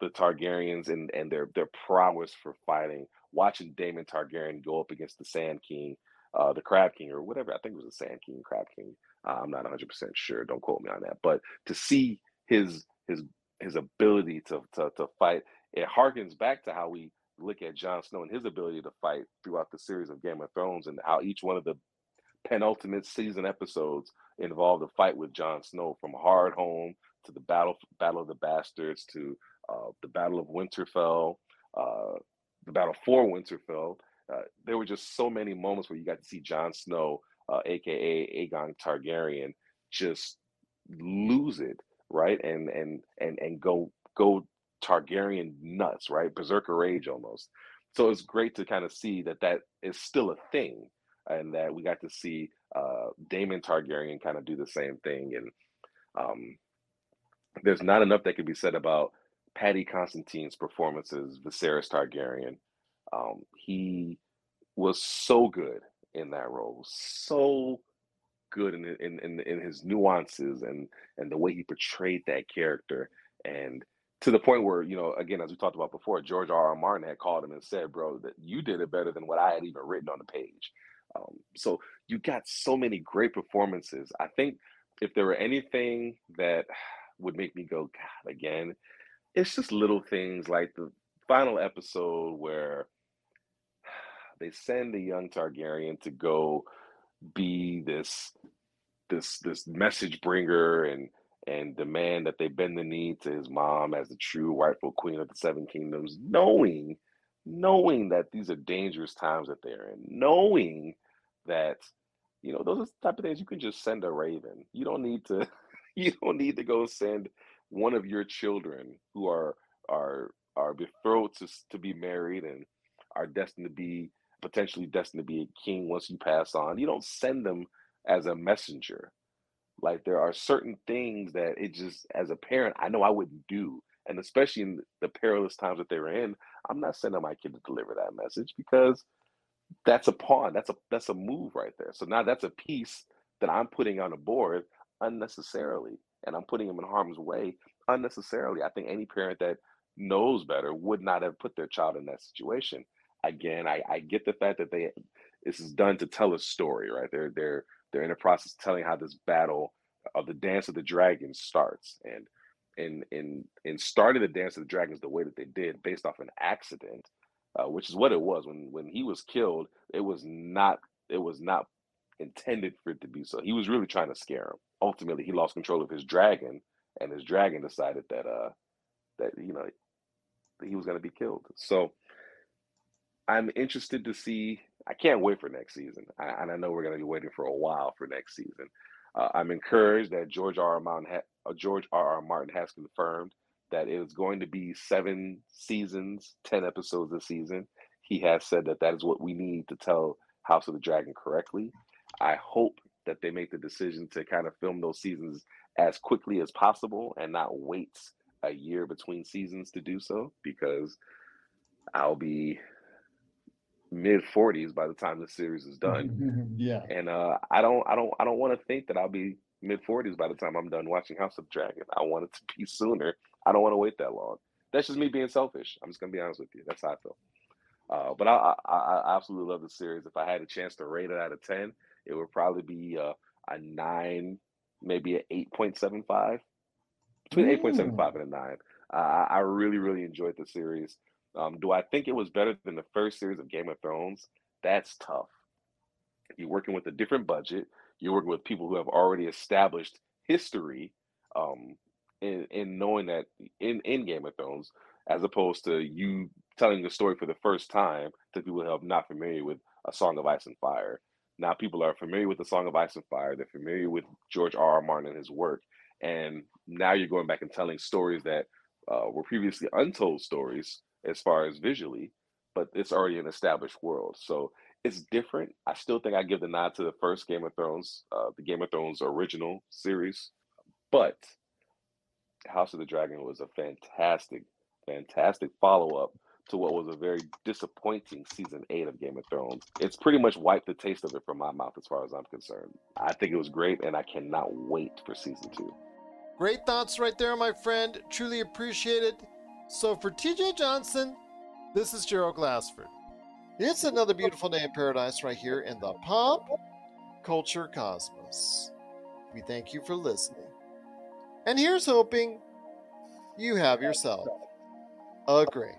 the Targaryens and and their their prowess for fighting. Watching Daemon Targaryen go up against the Sand King, uh, the Crab King, or whatever. I think it was the Sand King, Crab King. Uh, I'm not 100 percent sure. Don't quote me on that. But to see his his his ability to to to fight, it harkens back to how we look at Jon Snow and his ability to fight throughout the series of Game of Thrones and how each one of the penultimate season episodes involved a fight with Jon Snow from Hardhome to the battle Battle of the Bastards to uh, the Battle of Winterfell, uh, the Battle for Winterfell. Uh, there were just so many moments where you got to see Jon Snow, aka uh, Aegon Targaryen, just lose it, right? And and and and go go Targaryen nuts, right? Berserker rage almost. So it's great to kind of see that that is still a thing, and that we got to see uh, Daemon Targaryen kind of do the same thing. And um, there's not enough that can be said about Paddy Considine's performance as Viserys Targaryen. Um, he was so good in that role, so good in in in, in his nuances and and the way he portrayed that character and to the point where you know again as we talked about before george r r martin had called him and said bro that you did it better than what i had even written on the page um, so you got so many great performances. I think if there were anything that would make me go god again it's just little things like the final episode where they send the young targaryen to go be this this this message bringer and and demand that they bend the knee to his mom as the true rightful queen of the seven kingdoms knowing knowing that these are dangerous times that they're in knowing that you know those are the type of things you can just send a raven you don't need to you don't need to go send one of your children who are are are betrothed to, to be married and are destined to be potentially destined to be a king once you pass on. You don't send them as a messenger. Like there are certain things that it just, as a parent, I know I wouldn't do. And especially in the perilous times that they were in, I'm not sending my kid to deliver that message because that's a pawn. That's a that's a move right there. So now that's a piece that I'm putting on a board unnecessarily, and I'm putting them in harm's way unnecessarily. I think any parent that knows better would not have put their child in that situation again, I, I get the fact that they this is done to tell a story, right? They're they're they're in the process of telling how this battle of the dance of the dragons starts, and in in in starting the dance of the dragons the way that they did, based off an accident, uh, which is what it was when when he was killed. It was not it was not intended for it to be so. He was really trying to scare him. Ultimately, he lost control of his dragon, and his dragon decided that uh that you know that he was going to be killed. So I'm interested to see. I can't wait for next season, I, and I know we're going to be waiting for a while for next season. Uh, I'm encouraged that George R. R. Martin, ha- uh, George R. R. Martin has confirmed that it is going to be seven seasons, ten episodes a season. He has said that that is what we need to tell House of the Dragon correctly. I hope that they make the decision to kind of film those seasons as quickly as possible and not wait a year between seasons to do so because I'll be mid 40s by the time the series is done. yeah. And uh, I don't I don't I don't want to think that I'll be mid 40s by the time I'm done watching House of Dragon. I want it to be sooner. I don't want to wait that long. That's just me being selfish. I'm just gonna be honest with you. That's how I feel. Uh, but I, I, I absolutely love the series. If I had a chance to rate it out of ten, it would probably be uh, a nine, maybe an eight point seven five, between eight point seven five and a nine. Uh, I really really enjoyed the series. Um, do I think it was better than the first series of Game of Thrones? That's tough. You're working with a different budget. You're working with people who have already established history um, in, in knowing that in, in Game of Thrones, as opposed to you telling the story for the first time to people who are not familiar with A Song of Ice and Fire. Now people are familiar with The Song of Ice and Fire. They're familiar with George R. R. Martin and his work. And now you're going back and telling stories that uh, were previously untold stories as far as visually, but it's already an established world. So it's different. I still think I give the nod to the first Game of Thrones, uh, the Game of Thrones original series, but House of the Dragon was a fantastic, fantastic follow up to what was a very disappointing season eight of Game of Thrones. It's pretty much wiped the taste of it from my mouth as far as I'm concerned. I think it was great, and I cannot wait for season two. Great thoughts right there, my friend. Truly appreciate it. So for TJ Johnson, this is Gerald Glassford. It's another beautiful day in paradise right here in the pop culture cosmos. We thank you for listening. And here's hoping you have yourself a great